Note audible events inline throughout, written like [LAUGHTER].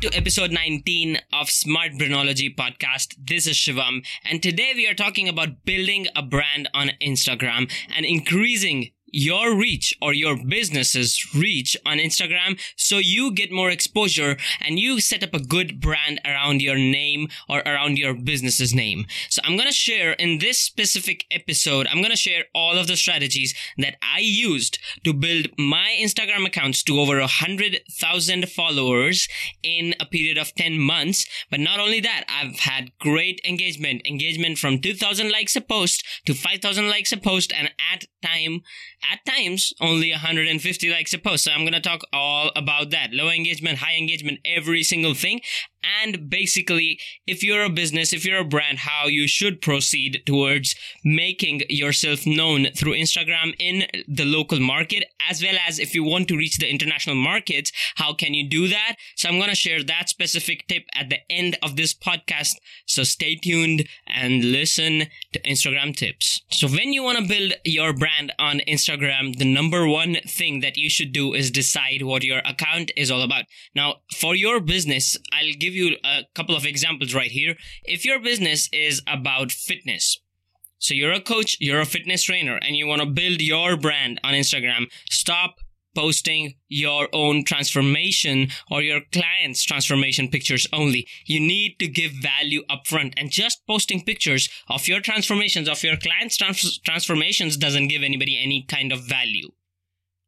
to episode 19 of Smart Brainology podcast. This is Shivam, and today we are talking about building a brand on Instagram and increasing your reach or your business's reach on Instagram so you get more exposure and you set up a good brand around your name or around your business's name. So I'm going to share in this specific episode, I'm going to share all of the strategies that I used to build my Instagram accounts to over a hundred thousand followers in a period of 10 months. But not only that, I've had great engagement, engagement from 2000 likes a post to 5000 likes a post and at time at times only 150 likes a post. So I'm going to talk all about that. Low engagement, high engagement, every single thing and basically if you're a business if you're a brand how you should proceed towards making yourself known through instagram in the local market as well as if you want to reach the international markets how can you do that? So i'm going to share that specific tip at the end of this podcast. So stay tuned and listen to instagram tips. So when you want to build your brand on instagram the number one thing that you should do is decide what your account is all about. Now for your business i'll give give you a couple of examples right here. If your business is about fitness, so you're a coach, you're a fitness trainer, and you want to build your brand on Instagram, stop posting your own transformation or your client's transformation pictures only. You need to give value upfront and just posting pictures of your transformations, of your client's trans- transformations doesn't give anybody any kind of value.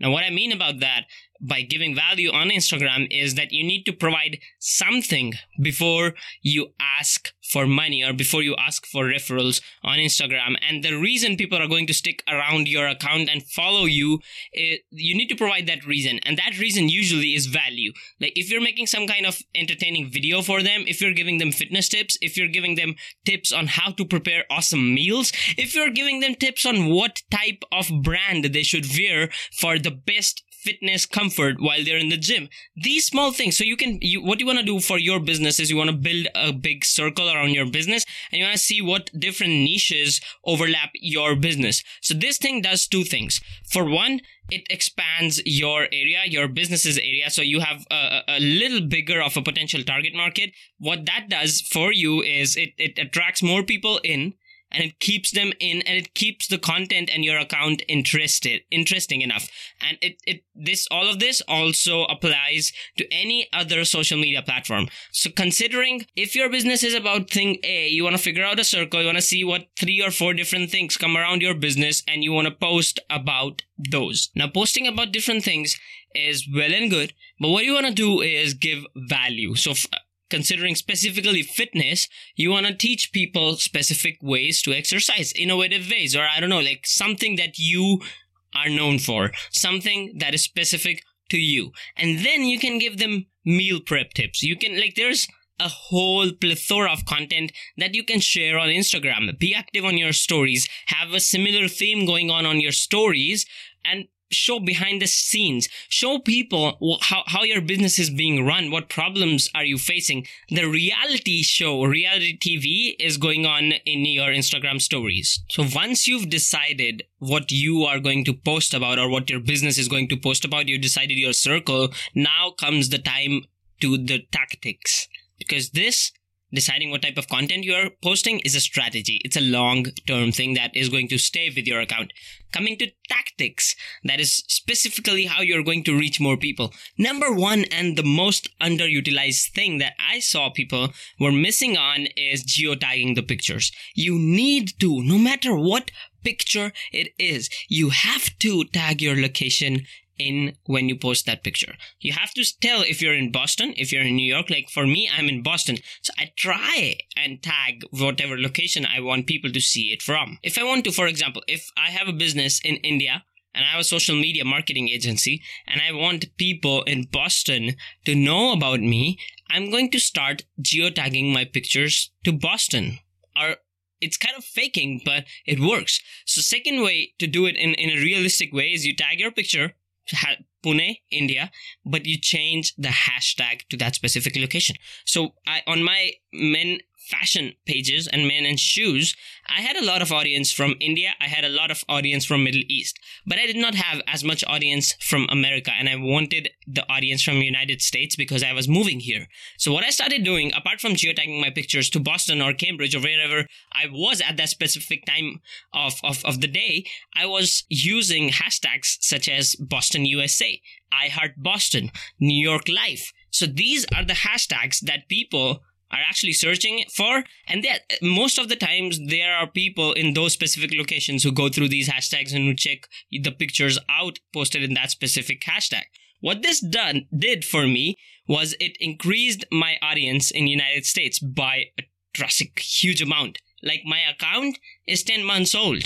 Now, what I mean about that by giving value on Instagram is that you need to provide something before you ask for money or before you ask for referrals on Instagram. And the reason people are going to stick around your account and follow you, it, you need to provide that reason. And that reason usually is value. Like if you're making some kind of entertaining video for them, if you're giving them fitness tips, if you're giving them tips on how to prepare awesome meals, if you're giving them tips on what type of brand they should wear for the best fitness comfort while they're in the gym. These small things. So you can you what you want to do for your business is you want to build a big circle around your business and you want to see what different niches overlap your business. So this thing does two things. For one it expands your area your business's area. So you have a, a, little bigger of a potential target market. What that does for you is it, it attracts more people in and it keeps them in and it keeps the content and your account interested interesting enough. And it, it this all of this also applies to any other social media platform. So considering if your business is about thing a you want to figure out a circle you want to see what three or four different things come around your business and you want to post about those. Now posting about different things is well and good but what you want to do is give value. So f- considering specifically fitness, you want to teach people specific ways to exercise, innovative ways, or I don't know, like something that you are known for, something that is specific to you. And then you can give them meal prep tips. You can, like, there's a whole plethora of content that you can share on Instagram. Be active on your stories, have a similar theme going on on your stories, and show behind the scenes. Show people how, how your business is being run what problems are you facing. The reality show reality tv is going on in your instagram stories. So once you've decided what you are going to post about or what your business is going to post about you've decided your circle now comes the time to the tactics. Because this deciding what type of content you are posting is a strategy. It's a long term thing that is going to stay with your account. Coming to tactics, that is specifically how you're going to reach more people. Number one and the most underutilized thing that I saw people were missing on is geotagging the pictures. You need to, no matter what picture it is, you have to tag your location in when you post that picture. You have to tell if you're in Boston, if you're in New York. Like for me, I'm in Boston. So I try and tag whatever location I want people to see it from. If I want to, for example, if I have a business in India, and I have a social media marketing agency and I want people in Boston to know about me, I'm going to start geotagging my pictures to Boston. Or it's kind of faking, but it works. So second way to do it in, in a realistic way is you tag your picture Pune, India, but you change the hashtag to that specific location. So I, on my men fashion pages and men and shoes, I had a lot of audience from India. I had a lot of audience from Middle East, but I did not have as much audience from America. And I wanted the audience from United States because I was moving here. So what I started doing, apart from geotagging my pictures to Boston or Cambridge or wherever I was at that specific time of, of, of the day, I was using hashtags such as Boston USA, I Heart Boston, New York Life. So these are the hashtags that people are actually searching for and that most of the times there are people in those specific locations who go through these hashtags and who check the pictures out posted in that specific hashtag. What this done did for me was it increased my audience in united states by a drastic huge amount. Like my account is 10 months old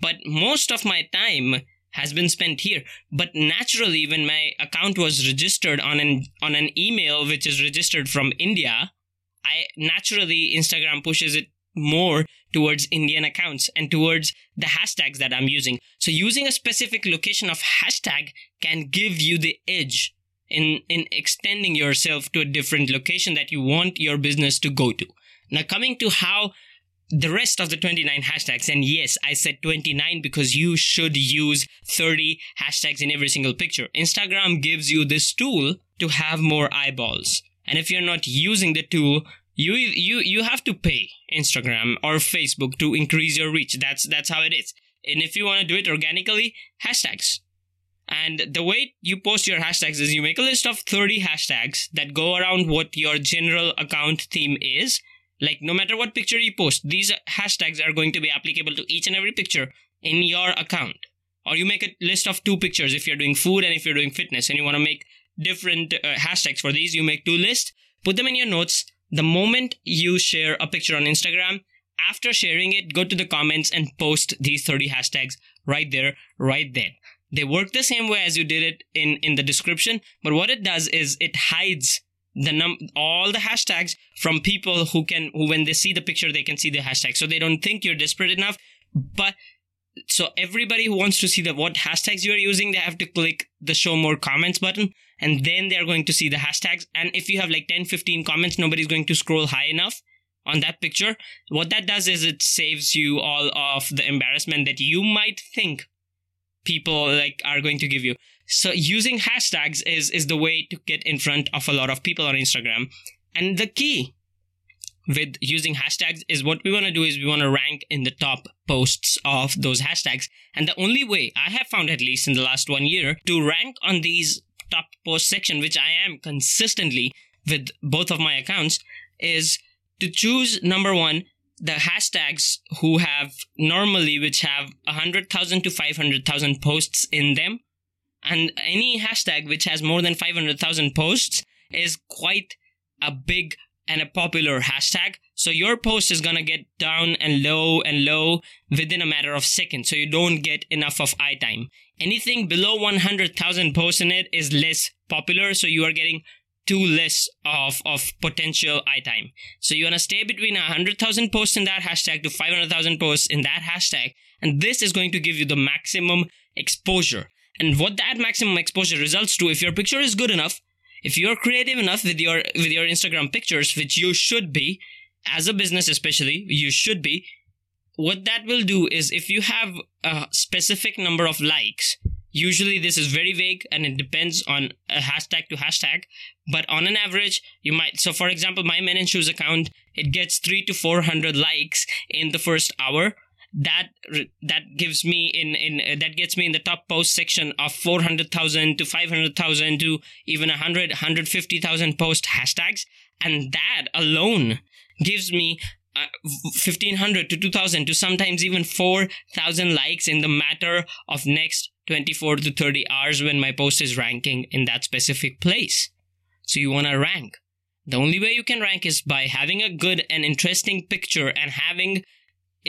but most of my time has been spent here. But naturally when my account was registered on an on an email which is registered from india I naturally Instagram pushes it more towards Indian accounts and towards the hashtags that I'm using. So using a specific location of hashtag can give you the edge in, in extending yourself to a different location that you want your business to go to. Now coming to how the rest of the 29 hashtags, and yes, I said 29 because you should use 30 hashtags in every single picture. Instagram gives you this tool to have more eyeballs. And if you're not using the tool, you you you have to pay Instagram or Facebook to increase your reach. That's that's how it is. And if you want to do it organically, hashtags. And the way you post your hashtags is you make a list of 30 hashtags that go around what your general account theme is. Like no matter what picture you post, these hashtags are going to be applicable to each and every picture in your account. Or you make a list of two pictures if you're doing food and if you're doing fitness and you want to make different uh, hashtags for these. You make two lists, put them in your notes. The moment you share a picture on Instagram, after sharing it, go to the comments and post these 30 hashtags right there, right then. They work the same way as you did it in, in the description, but what it does is it hides the num all the hashtags from people who can who when they see the picture they can see the hashtag so they don't think you're desperate enough but so everybody who wants to see the what hashtags you are using they have to click the show more comments button and then they're going to see the hashtags. And if you have like 10, 15 comments, nobody's going to scroll high enough on that picture. What that does is it saves you all of the embarrassment that you might think people like are going to give you. So using hashtags is is the way to get in front of a lot of people on Instagram. And the key with using hashtags is what we want to do is we want to rank in the top posts of those hashtags. And the only way I have found at least in the last one year to rank on these top post section, which I am consistently with both of my accounts, is to choose number one, the hashtags who have normally, which have 100,000 to 500,000 posts in them. And any hashtag which has more than 500,000 posts is quite a big and a popular hashtag. So your post is gonna get down and low and low within a matter of seconds. So you don't get enough of eye time. Anything below 100,000 posts in it is less popular. So you are getting too less of, of potential eye time. So you wanna stay between 100,000 posts in that hashtag to 500,000 posts in that hashtag. And this is going to give you the maximum exposure. And what that maximum exposure results to, if your picture is good enough, if you're creative enough with your with your Instagram pictures, which you should be, as a business especially, you should be, what that will do is if you have a specific number of likes, usually this is very vague and it depends on a hashtag to hashtag, but on an average, you might so for example, my men and shoes account, it gets three to four hundred likes in the first hour that that gives me in in uh, that gets me in the top post section of 400,000 to 500,000 to even 100 150,000 post hashtags. And that alone gives me uh, 1500 to 2000 to sometimes even 4000 likes in the matter of next 24 to 30 hours when my post is ranking in that specific place. So you want to rank. The only way you can rank is by having a good and interesting picture and having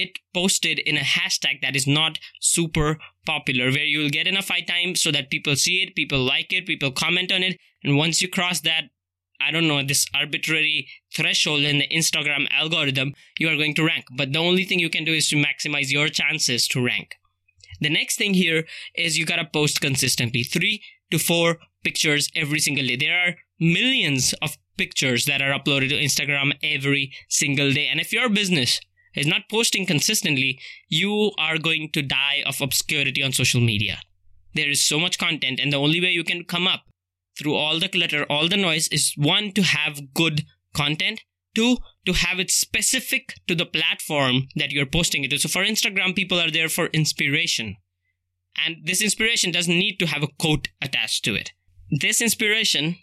it posted in a hashtag that is not super popular where you'll get enough eye time so that people see it people like it people comment on it and once you cross that i don't know this arbitrary threshold in the instagram algorithm you are going to rank but the only thing you can do is to maximize your chances to rank the next thing here is you gotta post consistently three to four pictures every single day. There are millions of pictures that are uploaded to Instagram every single day. And if your business is not posting consistently, you are going to die of obscurity on social media. There is so much content, and the only way you can come up through all the clutter, all the noise is one, to have good content, two, to have it specific to the platform that you're posting it to. So for Instagram, people are there for inspiration. And this inspiration doesn't need to have a quote attached to it. This inspiration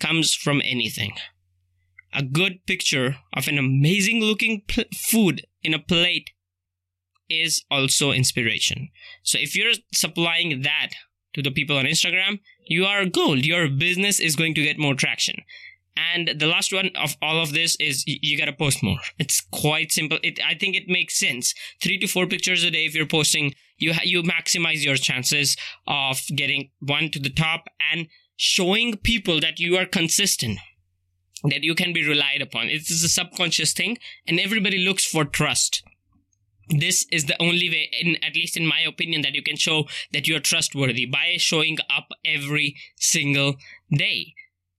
comes from anything. A good picture of an amazing looking pl- food in a plate is also inspiration. So if you're supplying that to the people on Instagram, you are gold. Your business is going to get more traction. And the last one of all of this is you, you gotta post more. It's quite simple. It, I think it makes sense. Three to four pictures a day if you're posting, you ha- you maximize your chances of getting one to the top and showing people that you are consistent, that you can be relied upon. It is a subconscious thing, and everybody looks for trust. This is the only way, in, at least in my opinion, that you can show that you are trustworthy by showing up every single day.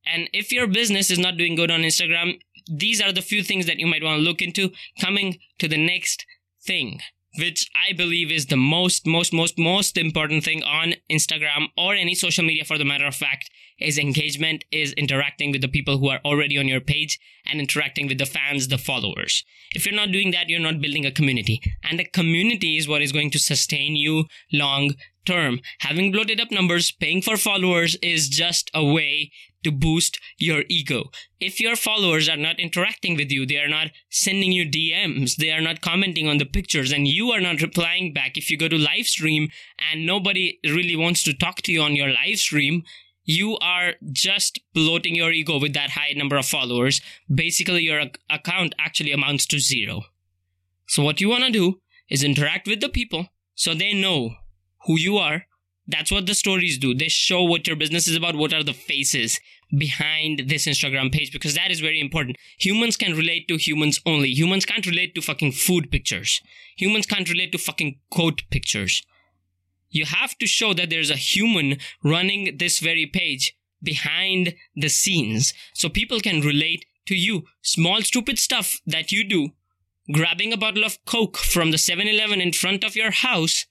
And if your business is not doing good on Instagram, these are the few things that you might want to look into. Coming to the next thing, which I believe is the most, most, most, most important thing on Instagram or any social media for the matter of fact, is engagement, is interacting with the people who are already on your page and interacting with the fans, the followers. If you're not doing that, you're not building a community. And a community is what is going to sustain you long term. Having bloated up numbers, paying for followers is just a way to boost your ego. If your followers are not interacting with you, they are not sending you DMs, they are not commenting on the pictures, and you are not replying back. If you go to live stream and nobody really wants to talk to you on your live stream, you are just bloating your ego with that high number of followers. Basically, your account actually amounts to zero. So, what you want to do is interact with the people so they know who you are that's what the stories do. They show what your business is about, what are the faces behind this Instagram page, because that is very important. Humans can relate to humans only. Humans can't relate to fucking food pictures. Humans can't relate to fucking coat pictures. You have to show that there's a human running this very page behind the scenes so people can relate to you. Small stupid stuff that you do, grabbing a bottle of Coke from the 7 Eleven in front of your house,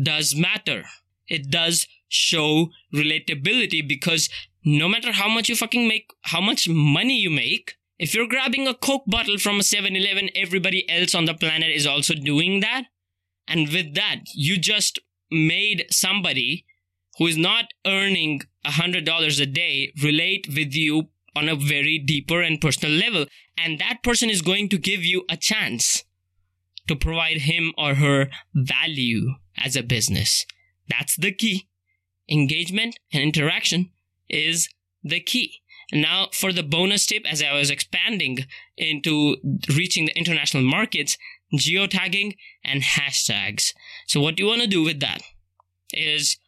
does matter it does show relatability because no matter how much you fucking make, how much money you make, if you're grabbing a Coke bottle from a 7 Eleven, everybody else on the planet is also doing that. And with that, you just made somebody who is not earning a $100 a day relate with you on a very deeper and personal level. And that person is going to give you a chance to provide him or her value as a business. That's the key. Engagement and interaction is the key. And now for the bonus tip, as I was expanding into reaching the international markets, geotagging and hashtags. So what you want to do with that is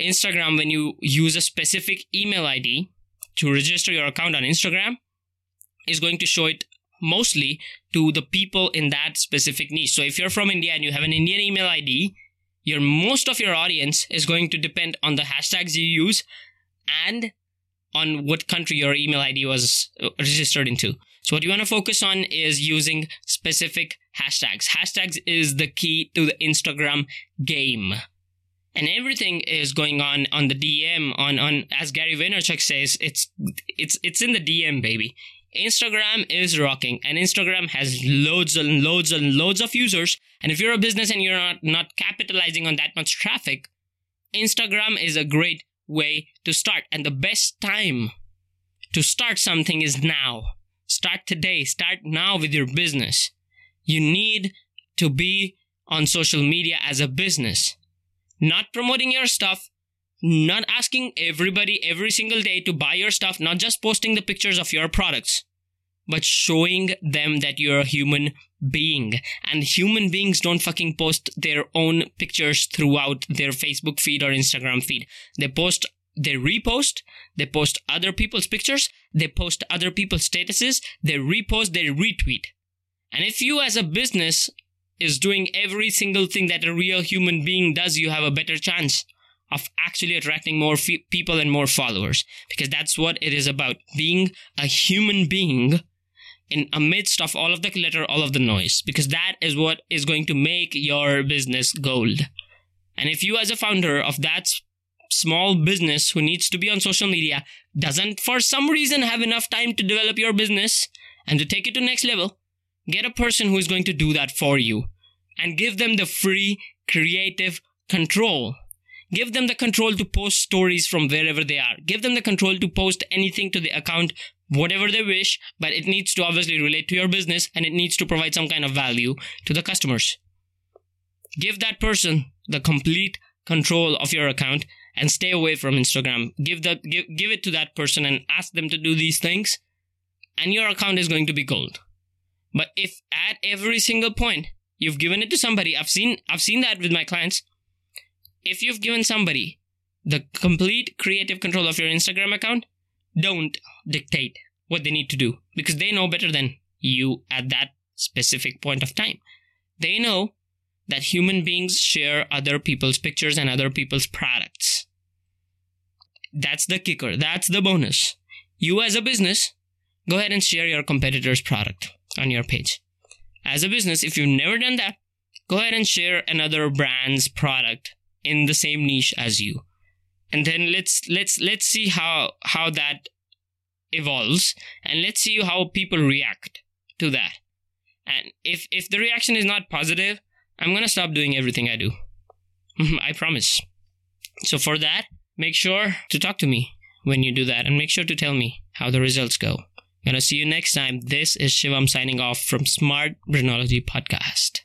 Instagram, when you use a specific email ID to register your account on Instagram, is going to show it mostly to the people in that specific niche. So if you're from India and you have an Indian email ID, your most of your audience is going to depend on the hashtags you use and on what country your email ID was uh, registered into. So what you want to focus on is using specific hashtags. Hashtags is the key to the Instagram game. And everything is going on on the DM on on as Gary Vaynerchuk says it's it's it's in the DM baby. Instagram is rocking and Instagram has loads and loads and loads of users. And if you're a business and you're not, not capitalizing on that much traffic, Instagram is a great way to start. And the best time to start something is now. Start today. Start now with your business. You need to be on social media as a business, not promoting your stuff, not asking everybody every single day to buy your stuff, not just posting the pictures of your products, but showing them that you're a human being. And human beings don't fucking post their own pictures throughout their Facebook feed or Instagram feed. They post they repost, they post other people's pictures, they post other people's statuses, they repost, they retweet. And if you as a business is doing every single thing that a real human being does, you have a better chance of actually attracting more fe- people and more followers. Because that's what it is about being a human being in amidst of all of the clutter all of the noise. Because that is what is going to make your business gold. And if you as a founder of that small business who needs to be on social media doesn't for some reason have enough time to develop your business and to take it to next level get a person who is going to do that for you and give them the free creative control give them the control to post stories from wherever they are. Give them the control to post anything to the account whatever they wish but it needs to obviously relate to your business and it needs to provide some kind of value to the customers. Give that person the complete control of your account and stay away from instagram. Give that give, give it to that person and ask them to do these things and your account is going to be gold. But if at every single point you've given it to somebody i've seen i've seen that with my clients if you've given somebody the complete creative control of your instagram account don't dictate what they need to do because they know better than you at that specific point of time. They know that human beings share other people's pictures and other people's products. That's the kicker. That's the bonus. You as a business go ahead and share your competitor's product on your page. As a business if you've never done that go ahead and share another brand's product in the same niche as you. And then let's let's let's see how how that evolves and let's see how people react to that. And if if the reaction is not positive i'm going to stop doing everything i do. [LAUGHS] I promise. So for that make sure to talk to me when you do that and make sure to tell me how the results go. Gonna see you next time. This is shivam signing off from smart Brandology podcast